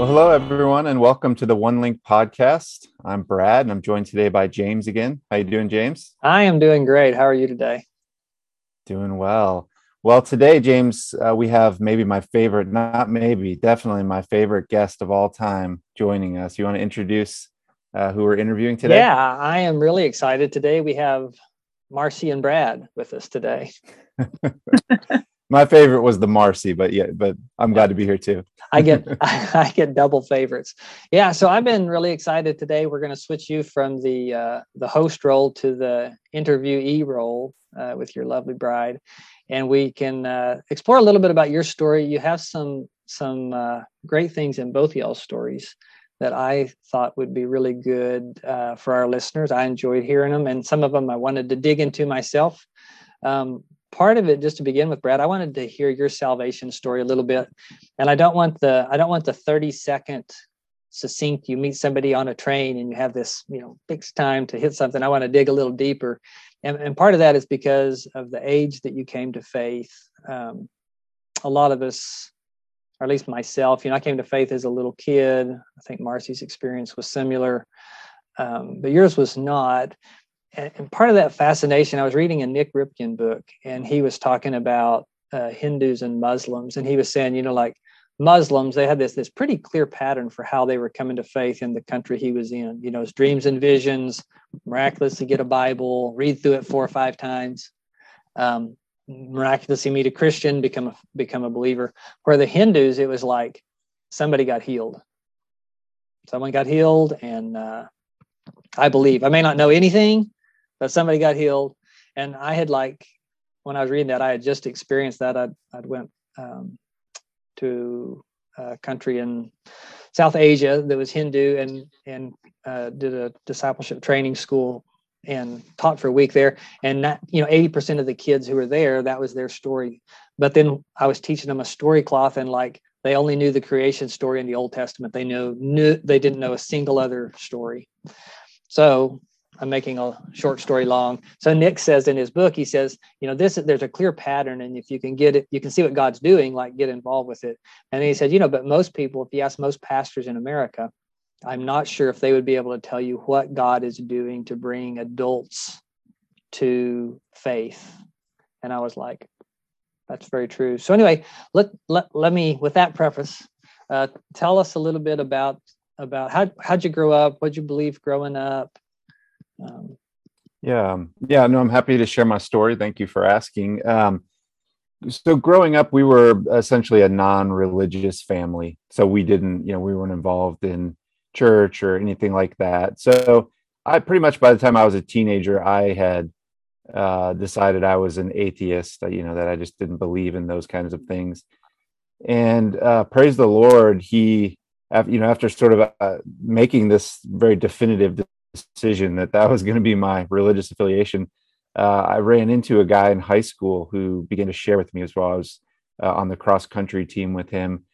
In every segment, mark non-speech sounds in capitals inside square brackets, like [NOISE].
Well, hello everyone, and welcome to the One Link podcast. I'm Brad, and I'm joined today by James again. How you doing, James? I am doing great. How are you today? Doing well. Well, today, James, uh, we have maybe my favorite, not maybe, definitely my favorite guest of all time joining us. You want to introduce uh, who we're interviewing today? Yeah, I am really excited. Today we have Marcy and Brad with us today. [LAUGHS] my favorite was the Marcy, but yeah, but I'm glad to be here too. I get [LAUGHS] [LAUGHS] I get double favorites. Yeah, so I've been really excited today. We're going to switch you from the uh, the host role to the interviewee role uh, with your lovely bride, and we can uh, explore a little bit about your story. You have some some uh, great things in both y'all's stories that I thought would be really good uh, for our listeners. I enjoyed hearing them, and some of them I wanted to dig into myself. Um, part of it just to begin with brad i wanted to hear your salvation story a little bit. And i don't want the i don't want the 30 second succinct you meet somebody on a train and you have this you know fixed time to hit something. I want to dig a little deeper. And, and part of that is because of the age that you came to faith. Um, a lot of us or at least myself you know i came to faith as a little kid. I think marcy's experience was similar. Um, but yours was not and, part of that fascination, I was reading a Nik Ripken book, and he was talking about uh, Hindus and Muslims, and he was saying, you know, like Muslims, they had this this pretty clear pattern for how they were coming to faith in the country he was in. You know, his dreams and visions, miraculously get a Bible, read through it four or five times, um, miraculously meet a Christian, become a become a believer. Where the Hindus, it was like somebody got healed, someone got healed, and uh, I believe I may not know anything, but somebody got healed. And I had like, when I was reading that, I had just experienced that. I'd, I'd went um, to a country in South Asia that was Hindu and, and uh, did a discipleship training school and taught for a week there. And that, you know, 80% of the kids who were there, that was their story. But then I was teaching them a story cloth and like, they only knew the creation story in the Old Testament. They knew, knew they didn't know a single other story. So I'm making a short story long. So Nick says in his book, he says, you know, this there's a clear pattern, and if you can get it, you can see what God's doing, like get involved with it. And he said, you know, but most people, if you ask most pastors in America, I'm not sure if they would be able to tell you what God is doing to bring adults to faith. And I was like, that's very true. So anyway, let let, let me with that preface, uh, tell us a little bit about about how how'd you grow up? What'd you believe growing up? Um, yeah, um, yeah, no, I'm happy to share my story. Thank you for asking. Um, so growing up, we were essentially a non-religious family. So we didn't, you know, we weren't involved in church or anything like that. So I pretty much by the time I was a teenager, I had uh, decided I was an atheist. You know that I just didn't believe in those kinds of things. And uh, praise the Lord, he, you know, after sort of uh, making this very definitive decision that that was going to be my religious affiliation, uh, I ran into a guy in high school who began to share with me as well. I was uh, on the cross country team with him,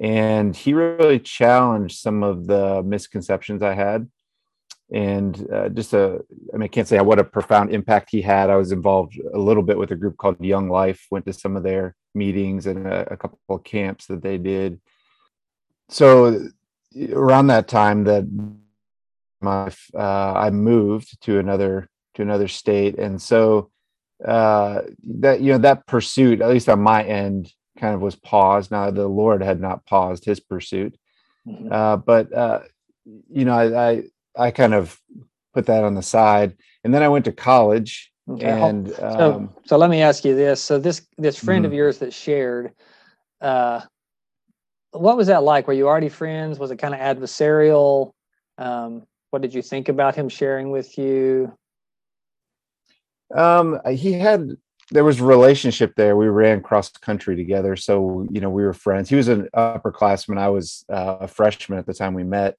and he really challenged some of the misconceptions I had. And uh, just a, I mean, I can't say what a profound impact he had. I was involved a little bit with a group called Young Life, went to some of their meetings and a, a couple of camps that they did. So around that time that my uh, I moved to another to another state, and so uh, that you know that pursuit, at least on my end, kind of was paused. Now the Lord had not paused His pursuit, mm-hmm. uh, but uh, you know I, I, I kind of put that on the side, and then I went to college. Okay. And so, um, so let me ask you this: so this this friend mm-hmm. of yours that shared, uh, what was that like? Were you already friends? Was it kind of adversarial? Um, what did you think about him sharing with you? Um, he had there was a relationship there. We ran cross country together, so you know we were friends. He was an upperclassman. I was uh, a freshman at the time we met,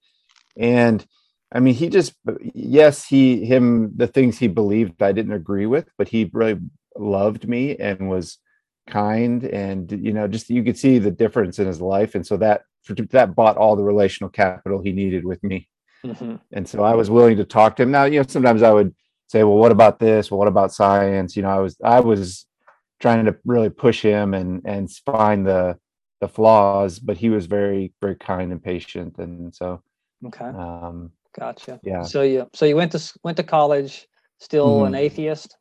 and I mean, he just yes, he him the things he believed I didn't agree with, but he really loved me and was kind, and you know, just you could see the difference in his life, and so that that bought all the relational capital he needed with me. Mm-hmm. And so I was willing to talk to him. Now, you know, sometimes I would say, well, what about this? Well, what about science? You know, I was, I was trying to really push him and, and find the, the flaws, but he was very, very kind and patient. And so, Okay. um, Gotcha. yeah. So you so you went to went to college, still an Mhm. atheist.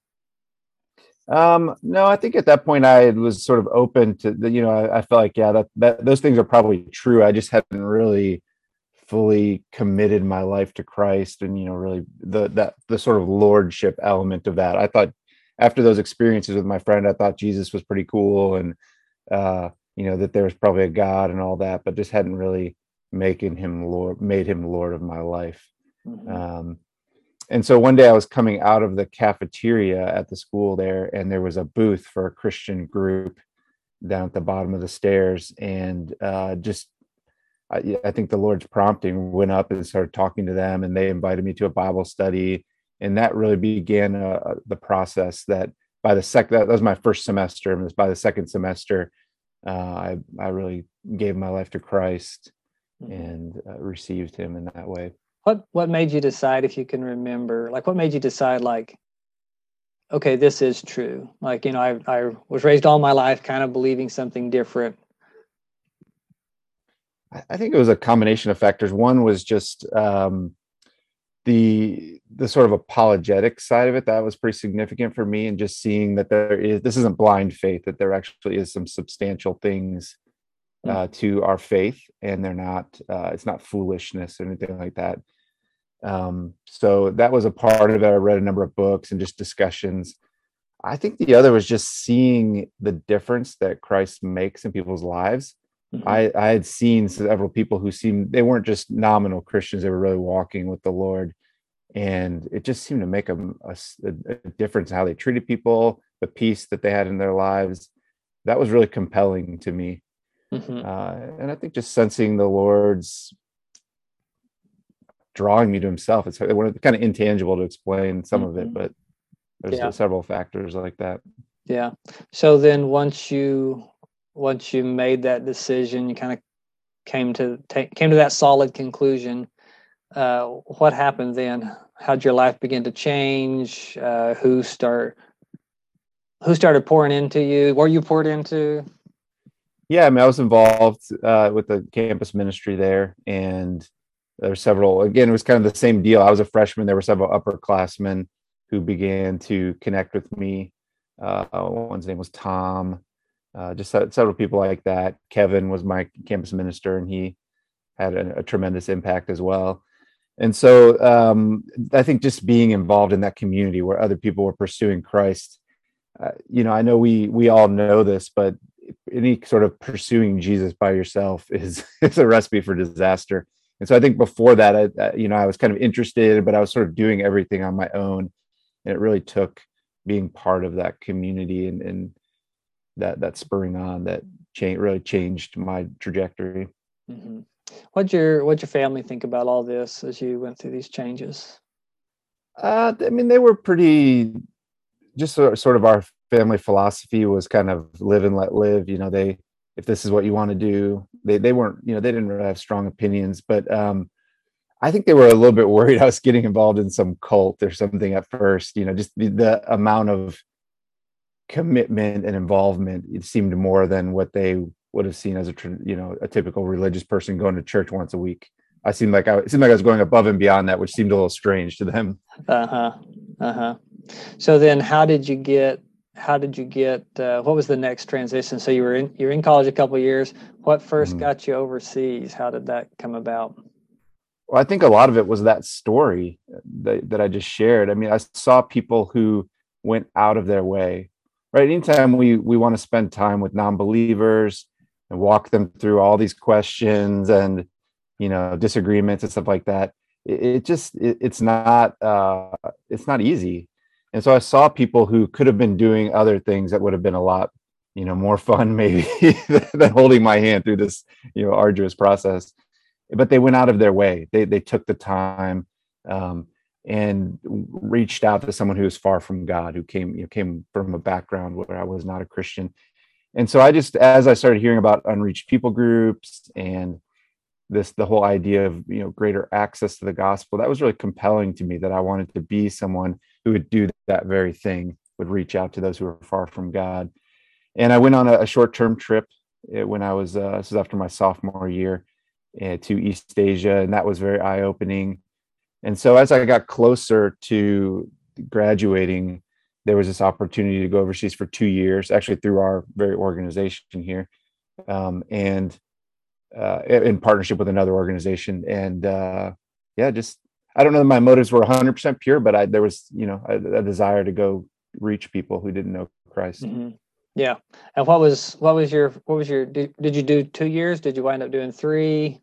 Um, no, I think at that point I was sort of open to the, you know, I, I felt like, yeah, that, that those things are probably true. I just hadn't really fully committed my life to Christ and, you know, really the, that, the sort of lordship element of that. I thought after those experiences with my friend, I thought Jesus was pretty cool and, uh, you know, that there was probably a God and all that, but just hadn't really making him Lord, made him Lord of my life. Mhm. Um, and so one day I was coming out of the cafeteria at the school there, and there was a booth for a Christian group down at the bottom of the stairs. And uh, just, I, I think the Lord's prompting went up and started talking to them, and they invited me to a Bible study. And that really began uh, the process that by the second, that was my first semester. And it was by the second semester, uh, I, I really gave my life to Christ Mhm. and uh, received him in that way. What what made you decide if you can remember? Like what made you decide like okay, this is true. Like, you know, I I was raised all my life kind of believing something different. I think it was a combination of factors. One was just um, the the sort of apologetic side of it that was pretty significant for me, and just seeing that there is this isn't blind faith; that there actually is some substantial things Mm. uh, to our faith, and they're not uh, it's not foolishness or anything like that. Um, so that was a part of it. I read a number of books and just discussions. I think the other was just seeing the difference that Christ makes in people's lives. Mhm. I, I had seen several people who seemed they weren't just nominal Christians; they were really walking with the Lord, and it just seemed to make a difference in how they treated people, the peace that they had in their lives. That was really compelling to me, Mhm. uh, and I think just sensing the Lord's drawing me to Himself. It's kind of intangible to explain some of Mhm. it, but there's Yeah. several factors like that. Yeah. So then once you once you made that decision, you kind of came to came to that solid conclusion. Uh, what happened then? How'd your life begin to change? Uh, who start who started pouring into you? Were you poured into? Yeah, I mean, I was involved uh, with the campus ministry there, and there were several. Again, it was kind of the same deal. I was a freshman. There were several upperclassmen who began to connect with me. Uh, one's name was Tom. Uh, just several people like that. Kevin was my campus minister, and he had a, a tremendous impact as well. And so, um, I think just being involved in that community where other people were pursuing Christ. Uh, you know, I know we we all know this, but any sort of pursuing Jesus by yourself [LAUGHS] is is a recipe for disaster. And so I think before that, I, you know, I was kind of interested, but I was sort of doing everything on my own, and it really took being part of that community and, and that that spurring on that change really changed my trajectory. Mhm. What'd your What'd your family think about all this as you went through these changes? Uh, I mean, they were pretty. Just sort sort of our family philosophy was kind of live and let live. You know, they if this is what you want to do, they they weren't. You know, they didn't really have strong opinions, but um, I think they were a little bit worried [LAUGHS] I was getting involved in some cult or something at first. You know, just the, the amount of commitment and involvement it seemed more than what they would have seen as a you know a typical religious person going to church once a week. I seemed like I seemed like I was going above and beyond that, which seemed a little strange to them. Uh huh. Uh huh. So then, how did you get? How did you get? Uh, what was the next transition? So you were in you're in college a couple of years. What 1st Mhm. got you overseas? How did that come about? Well, I think a lot of it was that story that, that I just shared. I mean, I saw people who went out of their way. Right. Anytime we we want to spend time with non-believers and walk them through all these questions and you know disagreements and stuff like that, it, it just it, it's not uh, it's not easy. And so I saw people who could have been doing other things that would have been a lot you know more [LAUGHS] fun maybe than holding my hand through this you know arduous process but they went out of their way. They they took the time um, and reached out to someone who was far from God, who came you know, came from a background where I was not a Christian. And so I just, as I started hearing about unreached people groups and this, the whole idea of you know greater access to the gospel, that was really compelling to me. That I wanted to be someone who would do that very thing, would reach out to those who are far from God. And I went on a, short-term trip eh, when I was uh, this was after my sophomore year uh, to East Asia, and that was very eye opening. And so as I got closer to graduating, there was this opportunity to go overseas for two years, actually through our very organization here, um, and uh, in partnership with another organization. And uh, yeah, just I don't know that my motives were 100% pure, but I there was you know a, a desire to go reach people who didn't know Christ. Mm-hmm. Yeah. And what was what was your what was your did, did you do two years? Did you wind up doing three?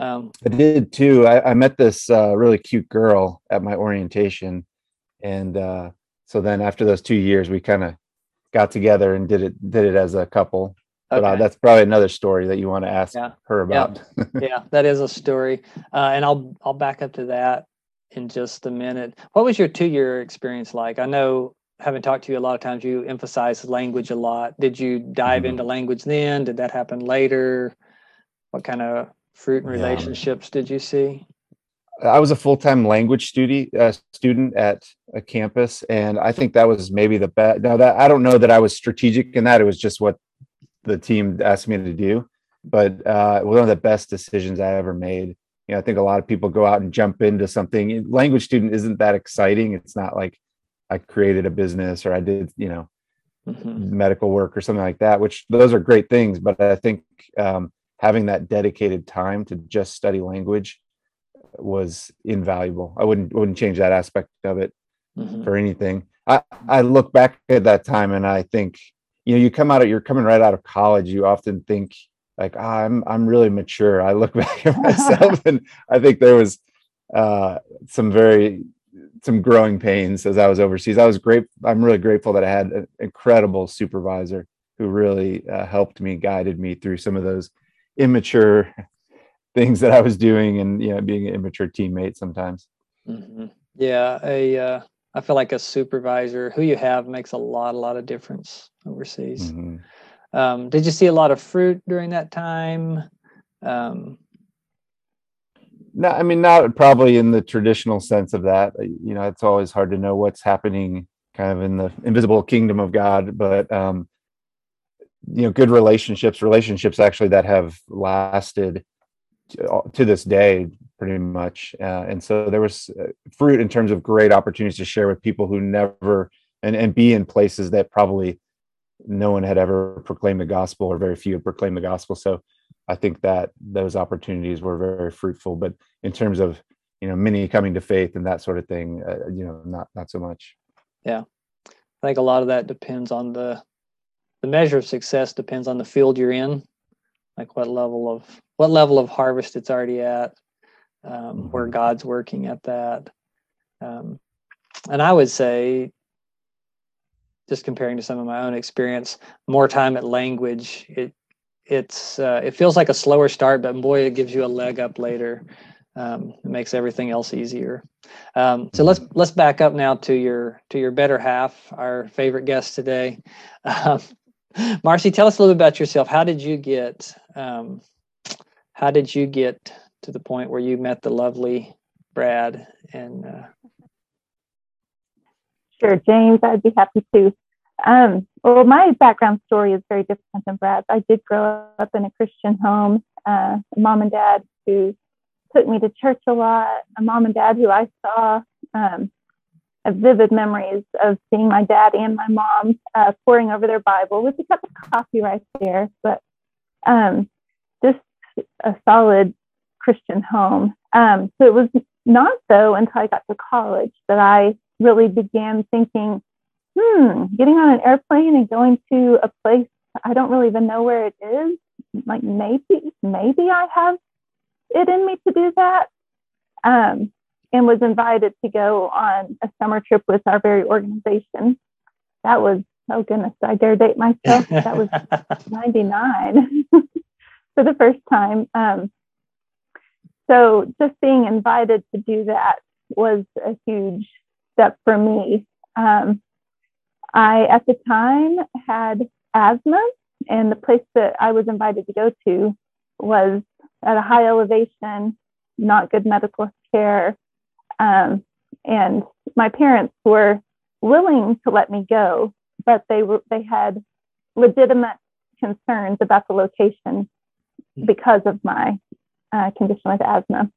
Um, I did too. I, I met this uh, really cute girl at my orientation, and uh, so then after those two years, we kind of got together and did it did it as a couple. Okay. But uh, that's probably another story that you want to ask yeah. her about. Yeah. [LAUGHS] yeah, that is a story, uh, and I'll I'll back up to that in just a minute. What was your two year experience like? I know having talked to you a lot of times, you emphasize language a lot. Did you dive mm-hmm. into language then? Did that happen later? What kind of fruit and relationships yeah. did you see? I was a full-time language student uh, student at a campus, and I think that was maybe the best. Now that I don't know that I was strategic in that; it was just what the team asked me to do. But uh, one of the best decisions I ever made. You know, I think a lot of people go out and jump into something. Language student isn't that exciting. It's not like I created a business or I did, you know, mm-hmm. medical work or something like that, which those are great things. But I think um, having that dedicated time to just study language was invaluable. I wouldn't wouldn't change that aspect of it mm-hmm. for anything. I, I look back at that time and I think, you know, you come out of you're coming right out of college, you often think like oh, I'm I'm really mature. I look [LAUGHS] back at myself [LAUGHS] and I think there was uh, some very some growing pains as I was overseas. I was great. I'm really grateful that I had an incredible supervisor who really uh, helped me, guided me through some of those immature [LAUGHS] things that I was doing, and you know, being an immature teammate sometimes. Mm-hmm. Yeah, a uh, I feel like a supervisor who you have makes a lot, a lot of difference overseas. Mm-hmm. Um, did you see a lot of fruit during that time? Um, no, I mean not probably in the traditional sense of that. Uh, you know, it's always hard to know what's happening kind of in the invisible kingdom of God, but um, you know, good relationships, relationships actually that have lasted to, to this day, pretty much. Uh, and so there was uh, fruit in terms of great opportunities to share with people who never and and be in places that probably no one had ever proclaimed the gospel or very few had proclaimed the gospel. So I think that those opportunities were very fruitful. But in terms of you know many coming to faith and that sort of thing, uh, you know, not not so much. Yeah, I think a lot of that depends on the the measure of success depends on the field you're in, like what level of what level of harvest it's already at, um, mm-hmm. where God's working at that. Um, and I would say, just comparing to some of my own experience, more time at language, it it's uh, it feels like a slower start, but boy, it gives you a leg up later. Um, it makes everything else easier. Um, so let's let's back up now to your to your better half, our favorite guest today. [LAUGHS] Um, [LAUGHS] Marcy, tell us a little bit about yourself. How did you get um, how did you get to the point where you met the lovely Brad and uh... Sure, James, I'd be happy to. Um, well, my background story is very different than Brad's. I did grow up in a Christian home, uh, mom and dad who took me to church a lot, a mom and dad who I saw um, have vivid memories of seeing my dad and my mom uh, poring over their Bible with a cup of coffee right there. But um, just a solid Christian home. Um, so it was not so until I got to college that I really began thinking, hmm, getting on an airplane and going to a place I don't really even know where it is. Like maybe, maybe I have it in me to do that. Um, and was invited to go on a summer trip with our very organization. That was, oh goodness, I dare date myself. That was [LAUGHS] 99 [LAUGHS] for the first time. Um, so just being invited to do that was a huge step for me. Um, I, at the time, had asthma, and the place that I was invited to go to was at a high elevation, not good medical care. Um, and my parents were willing to let me go, but they were they had legitimate concerns about the location because of my uh, condition with asthma.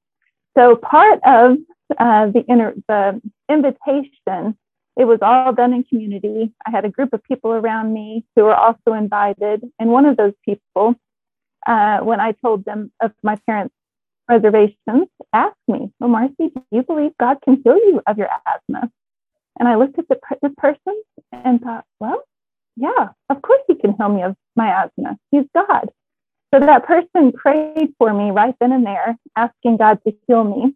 So part of uh, the, inter- the invitation, it was all done in community. I had a group of people around me who were also invited. And one of those people, uh, when I told them of my parents' reservations, asked me, Well, Marcy, do you believe God can heal you of your asthma? And I looked at the, the person and thought, Well, yeah, of course he can heal me of my asthma. He's God. So that person prayed for me right then and there, asking God to heal me.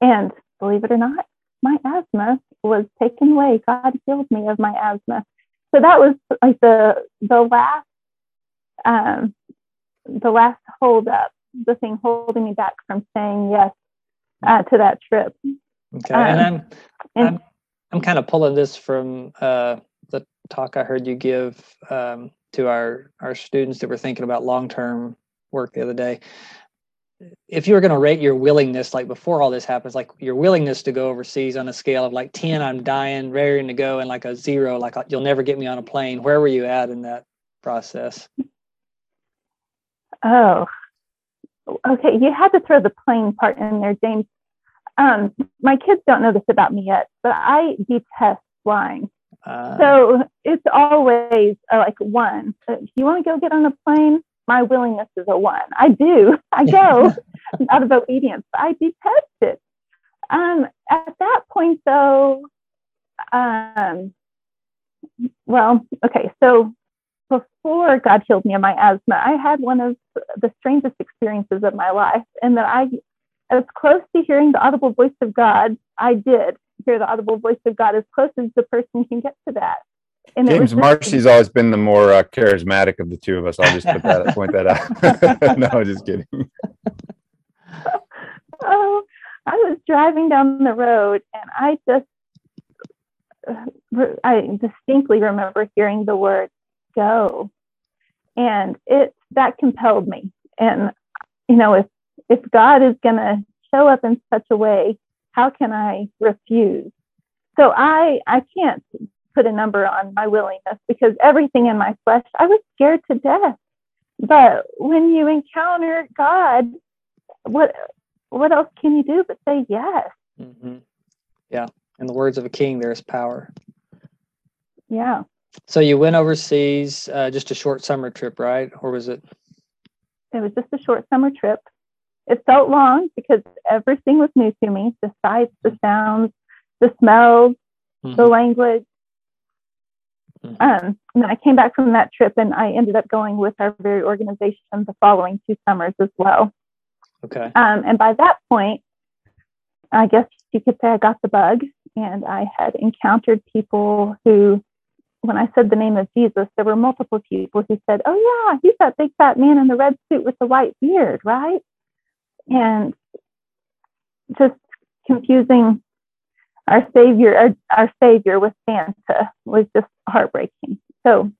And believe it or not, my asthma was taken away. God healed me of my asthma. So that was like the the last um, the last hold up, the thing holding me back from saying yes uh, to that trip. Okay, um, and I'm, and, I'm I'm kind of pulling this from uh, the talk I heard you give um, to our our students that were thinking about long term work the other day. If you were going to rate your willingness, like before all this happens, like your willingness to go overseas on a scale of like 10, I'm dying, raring to go, and like a zero, like you'll never get me on a plane, where were you at in that process? Oh, okay. You had to throw the plane part in there, James. Um, my kids don't know this about me yet, but I detest flying. Uh, so it's always uh, like one. Uh, if you want to go get on a plane, my willingness is a one. I do. I go [LAUGHS] out of obedience. But I detest it. Um, at that point, though, um, well, okay. So before God healed me of my asthma, I had one of the strangest experiences of my life, and that I, as close to hearing the audible voice of God, I did hear the audible voice of God as close as the person can get to that. And James Marcy's always been the more uh, charismatic of the two of us. I'll just put that [LAUGHS] point that out. [LAUGHS] no, just kidding. [LAUGHS] oh, I was driving down the road and I just I distinctly remember hearing the word go. And it that compelled me. And you know, if if God is gonna show up in such a way how can I refuse? So I I can't put a number on my willingness because everything in my flesh, I was scared to death. But when you encounter God, what what else can you do but say yes? Mm-hmm. Yeah. In the words of a king, there is power. Yeah. So you went overseas, uh, just a short summer trip, right? Or was it? It was just a short summer trip it felt long because everything was new to me the sights, the sounds, the smells, mm-hmm. the language. Mm-hmm. Um, and I came back from that trip and I ended up going with our very organization the following two summers as well. Okay. Um, and by that point, I guess you could say I got the bug and I had encountered people who, when I said the name of Jesus, there were multiple people who said, Oh, yeah, he's that big fat man in the red suit with the white beard, right? and just confusing our savior our, our savior with santa was just heartbreaking so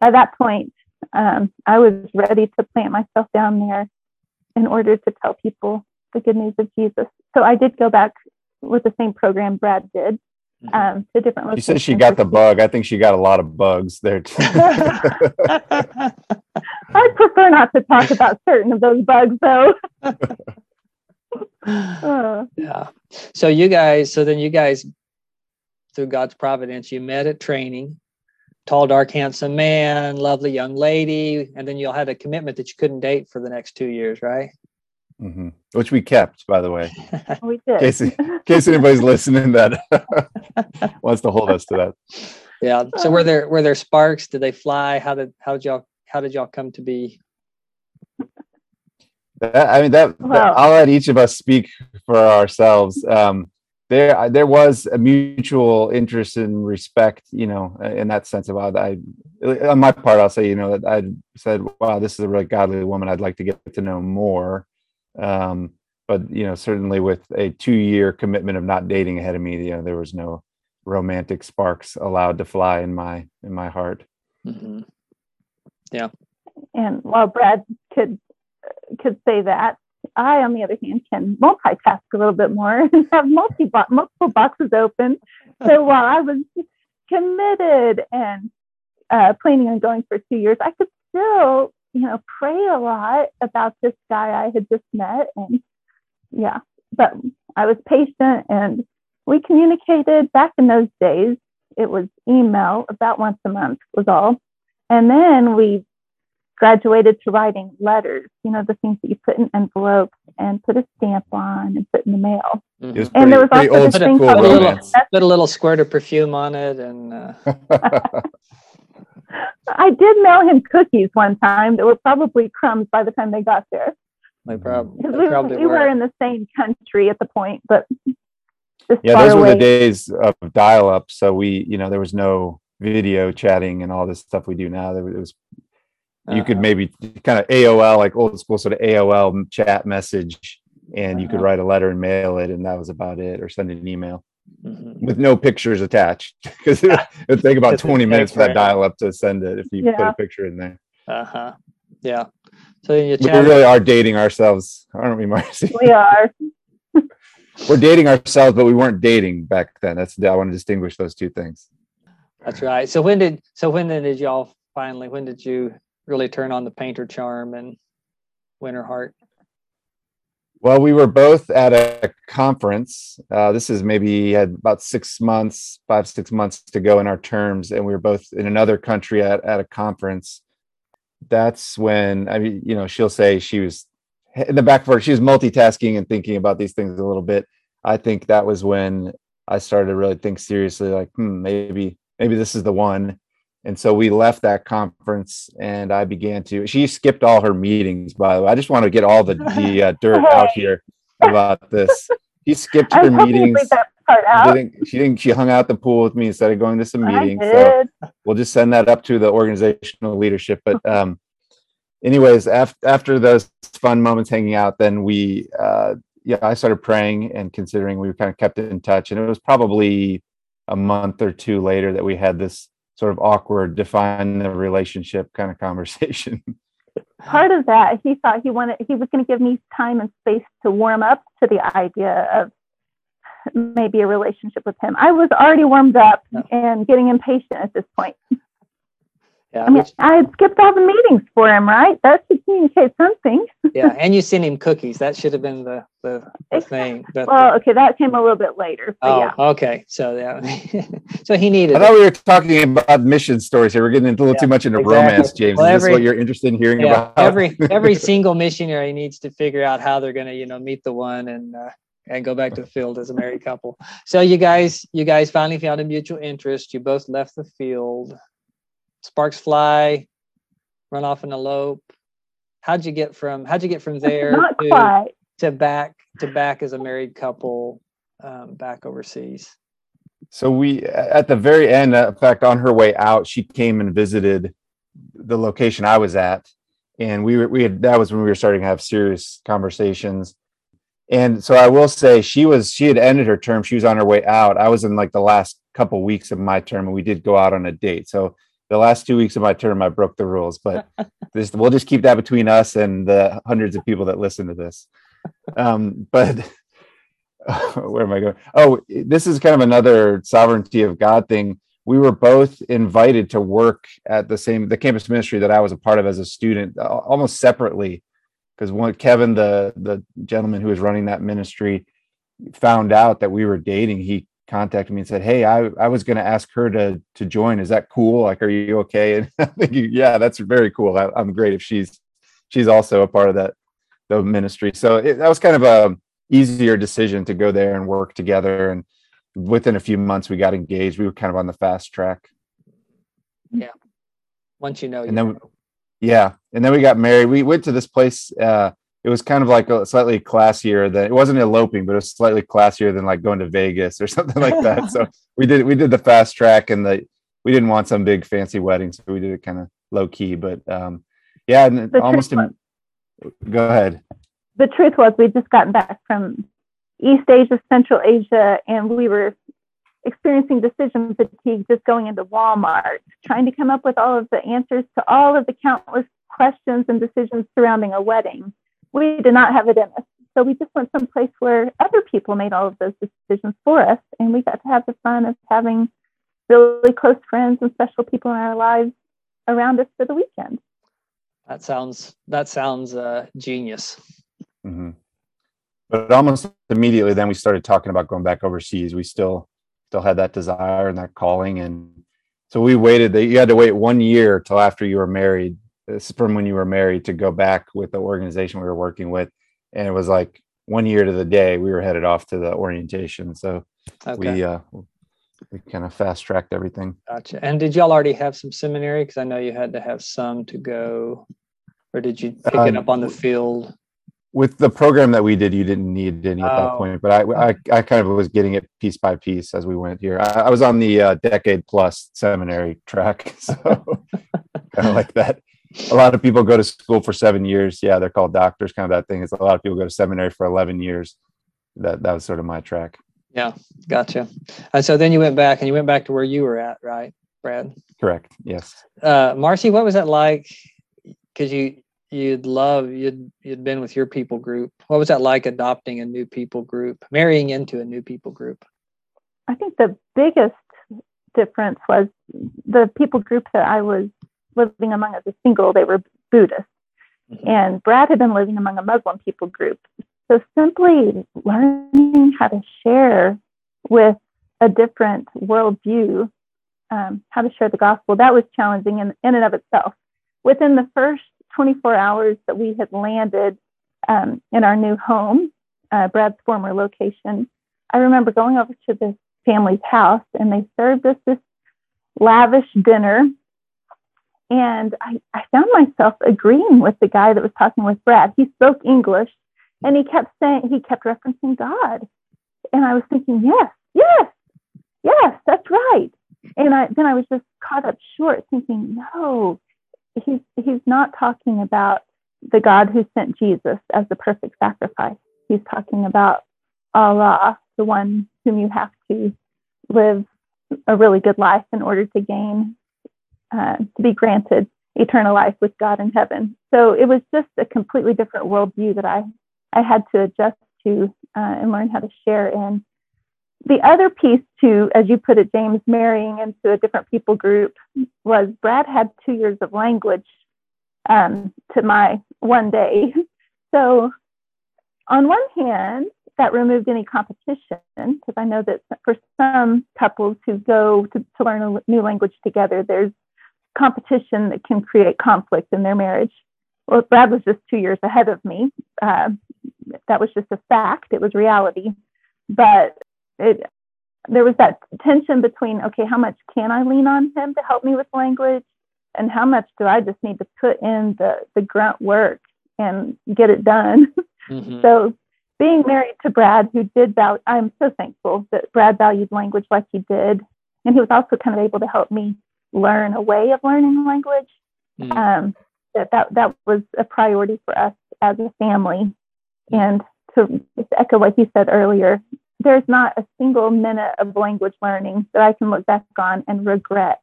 by that point um, i was ready to plant myself down there in order to tell people the good news of jesus so i did go back with the same program brad did. Um, to different she says she got the bug i think she got a lot of bugs there too [LAUGHS] I prefer not to talk about certain of those bugs, though. [LAUGHS] uh. Yeah. So you guys, so then you guys, through God's providence, you met at training. Tall, dark, handsome man, lovely young lady, and then you all had a commitment that you couldn't date for the next two years, right? Mm-hmm. Which we kept, by the way. [LAUGHS] we did. In case, in case anybody's listening that [LAUGHS] wants to hold us to that. Yeah. So were there were there sparks? Did they fly? How did how did y'all how did y'all come to be? That, I mean, that, wow. that, I'll let each of us speak for ourselves. Um, there, there was a mutual interest and respect, you know, in that sense about I, on my part, I'll say, you know, that I said, wow, this is a really godly woman. I'd like to get to know more. Um, but you know, certainly with a two-year commitment of not dating ahead of me, you know, there was no romantic sparks allowed to fly in my in my heart. Mm-hmm. Yeah. And while Brad could could say that, I, on the other hand, can multitask a little bit more and have multi multiple boxes open. So [LAUGHS] while I was committed and uh, planning on going for two years, I could still, you know, pray a lot about this guy I had just met. And yeah, but I was patient and we communicated back in those days. It was email about once a month was all. And then we graduated to writing letters, you know, the things that you put in envelopes and put a stamp on and put in the mail. It was And there was pretty, pretty also old this thing school Put a little, romance. put a little squirt of perfume on it, and uh, [LAUGHS] I did mail him cookies one time that were probably crumbs by the time they got there. they prob- Because we, probably we were were. in the same country at the point, but yeah, those were the days of dial up. So we, you know, there was no video chatting and all this stuff we do now. There was, it was you could Uh-huh. maybe kind of AOL, like old school sort of AOL chat message, and you could Uh-huh. write a letter and mail it, and that was about it, or send an email Mhm. with no pictures attached [LAUGHS] because it would [LAUGHS] take about Because 20 minutes for that dial up to send it if you put a picture in there. Uh-huh. Yeah. So you We really are dating ourselves, aren't we, Marcy? We are. [LAUGHS] We're dating ourselves, but we weren't dating back then. That's I want to distinguish those two things. That's right. So when did so when then did y'all finally when did you really turn on the painter charm and win her heart? Well, we were both at a conference. Uh, this is maybe had about six months, five, six months to go in our terms, and we were both in another country at, at a conference. That's when I mean, you know, she'll say she was in the back of her, she was multitasking and thinking about these things a little bit. I think that was when I started to really think seriously, like, hmm, maybe, maybe this is the one. And so we left that conference and I began to, she skipped all her meetings, by the way. I just want to get all the, the uh, [LAUGHS] dirt out here about this. She skipped her was hoping you'd meetings. She didn't, she didn't, she hung out the pool with me instead of going to some meetings. So we'll just send that up to the organizational leadership. But um, anyways, after after those fun moments hanging out, then we uh, yeah, I started praying and considering we kind of kept in touch. And it was probably a month or two later that we had this sort of awkward define the relationship kind of conversation. [LAUGHS] Part of that, he thought he wanted, he was going to give me time and space to warm up to the idea of maybe a relationship with him. I was already warmed up and getting impatient at this point. Yeah, I mean, which- I had skipped all the meetings for him, right? That should communicate something. [LAUGHS] yeah, and you sent him cookies. That should have been the the, the thing. But the- Well, okay, that came a little bit later. But oh, yeah. okay. So yeah, [LAUGHS] so he needed. I it. thought we were talking about mission stories here. We're getting a little Yeah, too much into exactly. romance, James. Well, Is this every- what you're interested in hearing yeah, about? every [LAUGHS] every single missionary needs to figure out how they're going to you know meet the one and uh, and go back to the field as a married couple so you guys you guys finally found a mutual interest you both left the field sparks fly run off and elope how'd you get from how'd you get from there Not to, quite. to back to back as a married couple um, back overseas So we, at the very end, uh, in fact, on her way out, she came and visited the location I was at, and we were we had that was when we were starting to have serious conversations. And so I will say she was she had ended her term. She was on her way out. I was in like the last couple weeks of my term, and we did go out on a date. So the last two weeks of my term, I broke the rules, but [LAUGHS] this we'll just keep that between us and the hundreds of people that listen to this. Um, but [LAUGHS] where am I going? Oh, this is kind of another sovereignty of God thing. We were both invited to work at the same the campus ministry that I was a part of as a student, uh, almost separately, because one Kevin, the the gentleman who was running that ministry, found out that we were dating. He contacted me and said, "Hey, I I was going to ask her to to join. Is that cool? Like, are you okay?" [LAUGHS] And I'm thinking, "Yeah, that's very cool. I, I'm great if she's she's also a part of that the ministry." So it, that was kind of a easier decision to go there and work together and within a few months we got engaged we were kind of on the fast track Yeah. once you know you and then know. yeah and then we got married we went to this place uh it was kind of like a slightly classier than it wasn't eloping but it was slightly classier than like going to vegas or [LAUGHS] something like that so [LAUGHS] we did we did the fast track and the we didn't want some big fancy wedding so we did it kind of low key but um yeah and The almost im- go ahead the truth was we'd just gotten back from East Asia, Central Asia, and we were experiencing decision fatigue just going into Walmart, trying to come up with all of the answers to all of the countless questions and decisions surrounding a wedding. We did not have it in us. So we just went someplace where other people made all of those decisions for us, and we got to have the fun of having really close friends and special people in our lives around us for the weekend. That sounds that sounds uh, genius. Mm-hmm. But almost immediately, then we started talking about going back overseas. We still still had that desire and that calling, and so we waited. That you had to wait one year till after you were married. This is from when you were married to go back with the organization we were working with, and it was like one year to the day we were headed off to the orientation. So okay. we uh, we kind of fast tracked everything. Gotcha. And did y'all already have some seminary? Because I know you had to have some to go, or did you pick um, it up on the field? With the program that we did, you didn't need any at oh. that point. But I, I, I, kind of was getting it piece by piece as we went here. I, I was on the uh, decade plus seminary track, [LAUGHS] so [LAUGHS] kind of like that. A lot of people go to school for seven years. Yeah, they're called doctors. Kind of that thing. It's a lot of people go to seminary for eleven years. That that was sort of my track. Yeah, gotcha. And so then you went back and you went back to where you were at, right, Brad? Correct. Yes. Uh, Marcy, what was that like? Because you you'd love you'd you'd been with your people group. What was that like adopting a new people group, marrying into a new people group? I think the biggest difference was the people group that I was living among as a single. They were Buddhists. mm-hmm. and Brad had been living among a Muslim people group. So simply learning how to share with a different worldview, um, how to share the gospel, that was challenging in, in and of itself. Within the first 24 hours that we had landed um, in our new home, uh, Brad's former location, I remember going over to this family's house and they served us this lavish dinner. And I, I found myself agreeing with the guy that was talking with Brad. He spoke English and he kept saying, he kept referencing God. And I was thinking, yes, yes, yes, that's right. And I, then I was just caught up short thinking, no, he's, he's not talking about the God who sent Jesus as the perfect sacrifice. He's talking about Allah, the one whom you have to live a really good life in order to gain, uh, to be granted eternal life with God in heaven. So it was just a completely different worldview that I I had to adjust to uh, and learn how to share in. The other piece to, as you put it, James, marrying into a different people group was Brad had two years of language um, to my one day. [LAUGHS] So, on one hand, that removed any competition because I know that for some couples who go to, to learn a new language together, there's competition that can create conflict in their marriage. Well, Brad was just two years ahead of me. Uh, that was just a fact. It was reality. But it, there was that tension between, okay, how much can I lean on him to help me with language? And how much do I just need to put in the, the grunt work and get it done? [LAUGHS] Mm-hmm. so being married to Brad, who did value, I'm so thankful that Brad valued language like he did. And he was also kind of able to help me learn a way of learning language. Mm. Um, that, that that was a priority for us as a family. And to echo what you said earlier, there's not a single minute of language learning that I can look back on and regret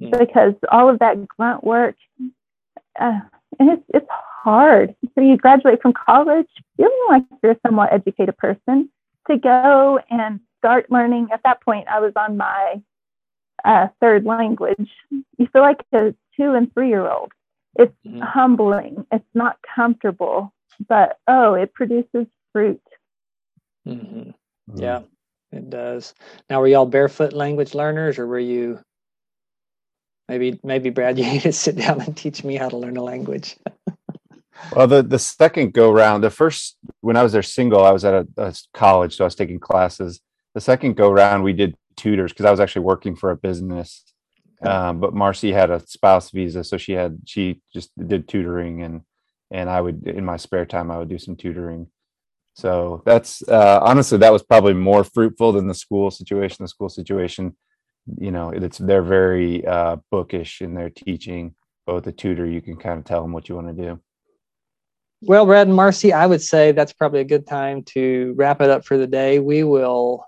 mm. because all of that grunt work, uh, and it's, it's hard. So you graduate from college feeling like you're a somewhat educated person to go and start learning. At that point, I was on my uh, third language. You feel like a two and three year old. It's mm. humbling. It's not comfortable but oh, it produces fruit. Mm-hmm. Yeah, it does. Now, were y'all barefoot language learners, or were you? Maybe, maybe Brad, [LAUGHS] you need to sit down and teach me how to learn a language. [LAUGHS] well, the the second go round, the first when I was there single, I was at a, a college, so I was taking classes. The second go round, we did tutors because I was actually working for a business. Um, but Marcy had a spouse visa, so she had she just did tutoring and and I would in my spare time I would do some tutoring. So that's uh, honestly that was probably more fruitful than the school situation. The school situation, you know, it's they're very uh, bookish in their teaching. But with the tutor, you can kind of tell them what you want to do. Well, Brad and Marcy, I would say that's probably a good time to wrap it up for the day. We will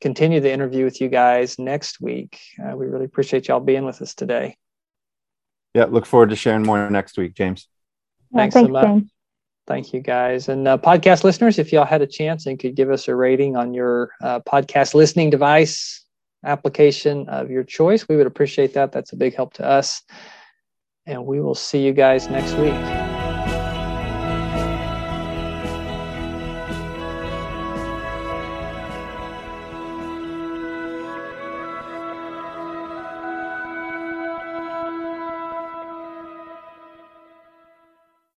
continue the interview with you guys next week. Uh, we really appreciate y'all being with us today. Yeah, look forward to sharing more next week, James. Thanks, thanks so much. James. Thank you, guys. And uh, podcast listeners, if y'all had a chance and could give us a rating on your uh, podcast listening device, application of your choice. We would appreciate that. That's a big help to us. And we will see you guys next week.